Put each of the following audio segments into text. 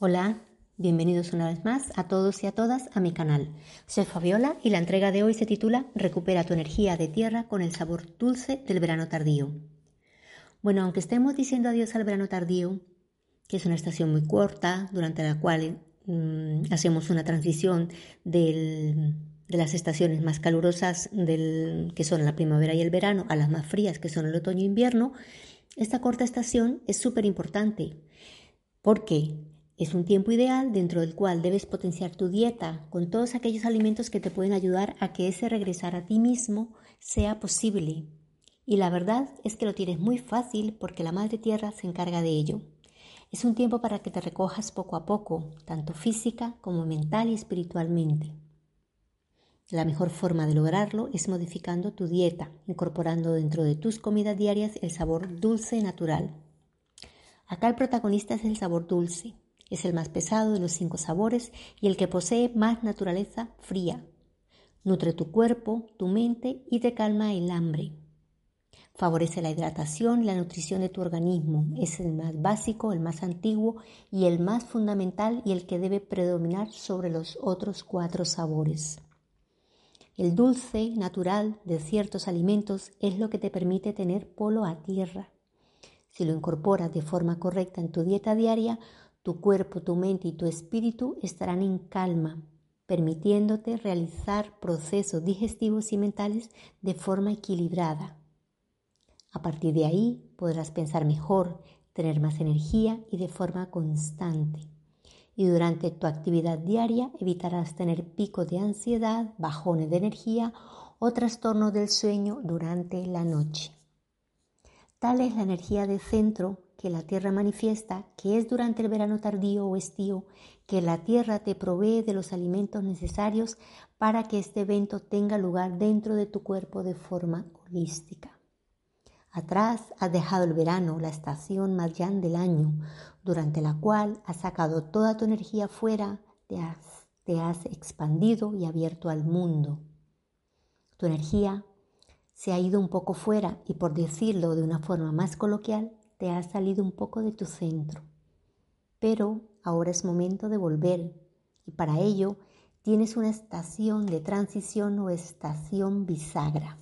Hola, bienvenidos una vez más a todos y a todas a mi canal. Soy Fabiola y la entrega de hoy se titula Recupera tu energía de tierra con el sabor dulce del verano tardío. Bueno, aunque estemos diciendo adiós al verano tardío, que es una estación muy corta durante la cual mm, hacemos una transición de las estaciones más calurosas del, que son la primavera y el verano a las más frías que son el otoño e invierno, esta corta estación es súper importante. ¿Por qué? Es un tiempo ideal dentro del cual debes potenciar tu dieta con todos aquellos alimentos que te pueden ayudar a que ese regresar a ti mismo sea posible. Y la verdad es que lo tienes muy fácil porque la Madre Tierra se encarga de ello. Es un tiempo para que te recojas poco a poco, tanto física como mental y espiritualmente. La mejor forma de lograrlo es modificando tu dieta, incorporando dentro de tus comidas diarias el sabor dulce natural. Acá el protagonista es el sabor dulce, es el más pesado de los cinco sabores y el que posee más naturaleza fría. Nutre tu cuerpo, tu mente y te calma el hambre. Favorece la hidratación y la nutrición de tu organismo. Es el más básico, el más antiguo y el más fundamental y el que debe predominar sobre los otros cuatro sabores. El dulce natural de ciertos alimentos es lo que te permite tener polo a tierra. Si lo incorporas de forma correcta en tu dieta diaria, tu cuerpo, tu mente y tu espíritu estarán en calma, permitiéndote realizar procesos digestivos y mentales de forma equilibrada. A partir de ahí podrás pensar mejor, tener más energía y de forma constante. Y durante tu actividad diaria evitarás tener picos de ansiedad, bajones de energía o trastornos del sueño durante la noche. Tal es la energía de centro que la tierra manifiesta, que es durante el verano tardío o estío, que la tierra te provee de los alimentos necesarios para que este evento tenga lugar dentro de tu cuerpo de forma holística. Atrás has dejado el verano, la estación más llana del año, durante la cual has sacado toda tu energía fuera, te has expandido y abierto al mundo. Tu energía se ha ido un poco fuera y por decirlo de una forma más coloquial, te has salido un poco de tu centro. Pero ahora es momento de volver y para ello tienes una estación de transición o estación bisagra,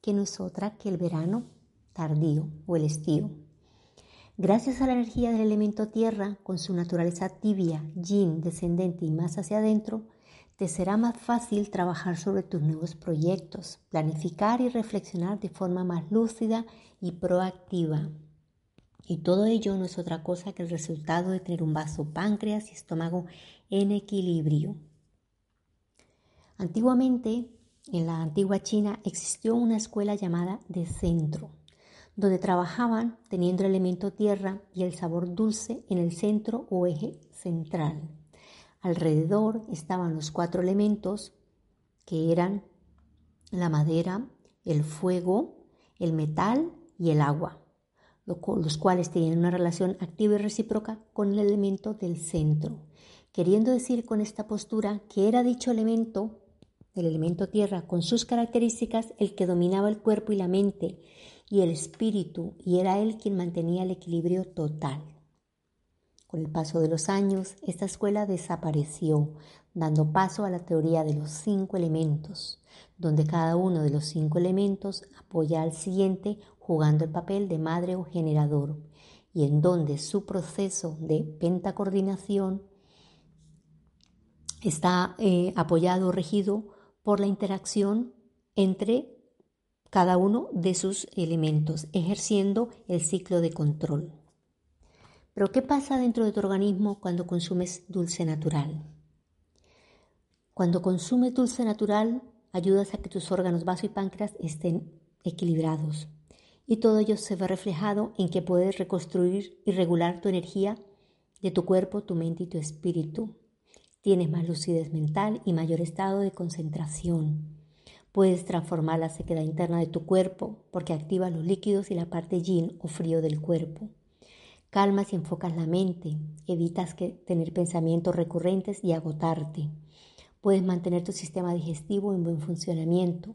que no es otra que el verano tardío o el estío. Gracias a la energía del elemento tierra, con su naturaleza tibia, yin, descendente y más hacia adentro, te será más fácil trabajar sobre tus nuevos proyectos, planificar y reflexionar de forma más lúcida y proactiva. Y todo ello no es otra cosa que el resultado de tener un vaso páncreas y estómago en equilibrio. Antiguamente, en la antigua China, existió una escuela llamada de centro, donde trabajaban teniendo el elemento tierra y el sabor dulce en el centro o eje central. Alrededor estaban los cuatro elementos que eran la madera, el fuego, el metal y el agua los cuales tienen una relación activa y recíproca con el elemento del centro, queriendo decir con esta postura que era dicho elemento, el elemento tierra, con sus características, el que dominaba el cuerpo y la mente y el espíritu, y era él quien mantenía el equilibrio total. Con el paso de los años, esta escuela desapareció, dando paso a la teoría de los cinco elementos, donde cada uno de los cinco elementos apoya al siguiente jugando el papel de madre o generador, y en donde su proceso de pentacoordinación está eh, apoyado o regido por la interacción entre cada uno de sus elementos, ejerciendo el ciclo de control. Pero ¿qué pasa dentro de tu organismo cuando consumes dulce natural? Cuando consumes dulce natural, ayudas a que tus órganos vaso y páncreas estén equilibrados, y todo ello se ve reflejado en que puedes reconstruir y regular tu energía de tu cuerpo, tu mente y tu espíritu. Tienes más lucidez mental y mayor estado de concentración. Puedes transformar la sequedad interna de tu cuerpo porque activa los líquidos y la parte yin o frío del cuerpo. Calmas y enfocas la mente, evitas que tener pensamientos recurrentes y agotarte. Puedes mantener tu sistema digestivo en buen funcionamiento.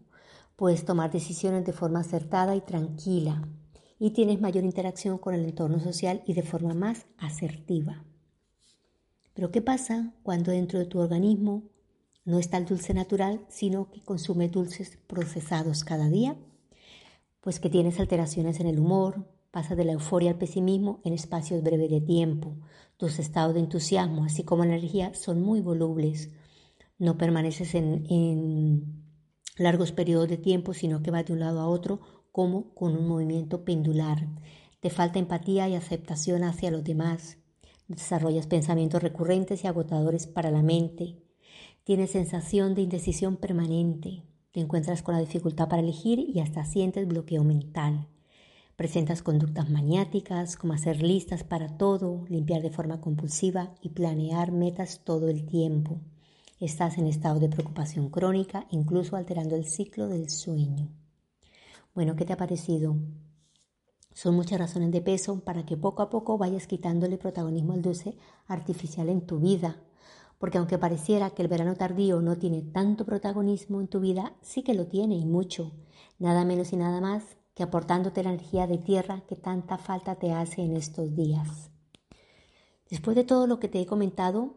Puedes tomar decisiones de forma acertada y tranquila. Y tienes mayor interacción con el entorno social y de forma más asertiva. Pero ¿qué pasa cuando dentro de tu organismo no está el dulce natural, sino que consume dulces procesados cada día? Pues que tienes alteraciones en el humor, pasas de la euforia al pesimismo en espacios breves de tiempo. Tus estados de entusiasmo, así como energía, son muy volubles. No permaneces en, en largos periodos de tiempo, sino que vas de un lado a otro como con un movimiento pendular. Te falta empatía y aceptación hacia los demás. Desarrollas pensamientos recurrentes y agotadores para la mente. Tienes sensación de indecisión permanente. Te encuentras con la dificultad para elegir y hasta sientes bloqueo mental. Presentas conductas maniáticas como hacer listas para todo, limpiar de forma compulsiva y planear metas todo el tiempo. Estás en estado de preocupación crónica, incluso alterando el ciclo del sueño. Bueno, ¿qué te ha parecido? Son muchas razones de peso para que poco a poco vayas quitándole protagonismo al dulce artificial en tu vida. Porque aunque pareciera que el verano tardío no tiene tanto protagonismo en tu vida, sí que lo tiene y mucho. Nada menos y nada más que aportándote la energía de tierra que tanta falta te hace en estos días. Después de todo lo que te he comentado,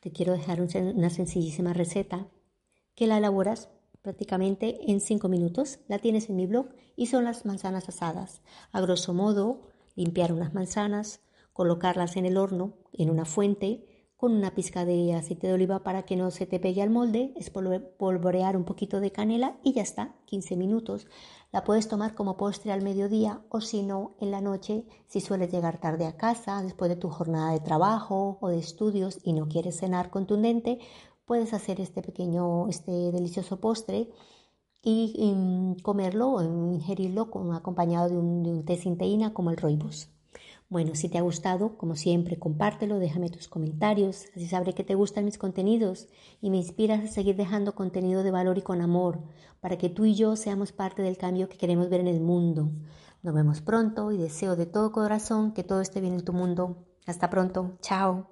te quiero dejar una sencillísima receta que la elaboras prácticamente en 5 minutos. La tienes en mi blog y son las manzanas asadas. A grosso modo, limpiar unas manzanas, colocarlas en el horno, en una fuente, con una pizca de aceite de oliva para que no se te pegue al molde, espolvorear un poquito de canela y ya está, 15 minutos. La puedes tomar como postre al mediodía o si no, en la noche, si sueles llegar tarde a casa después de tu jornada de trabajo o de estudios y no quieres cenar contundente, puedes hacer este pequeño, este delicioso postre y, comerlo o ingerirlo con, acompañado de un, té sin teína como el roibos. Bueno, si te ha gustado, como siempre, compártelo, déjame tus comentarios, así sabré que te gustan mis contenidos y me inspiras a seguir dejando contenido de valor y con amor, para que tú y yo seamos parte del cambio que queremos ver en el mundo. Nos vemos pronto y deseo de todo corazón que todo esté bien en tu mundo. Hasta pronto, chao.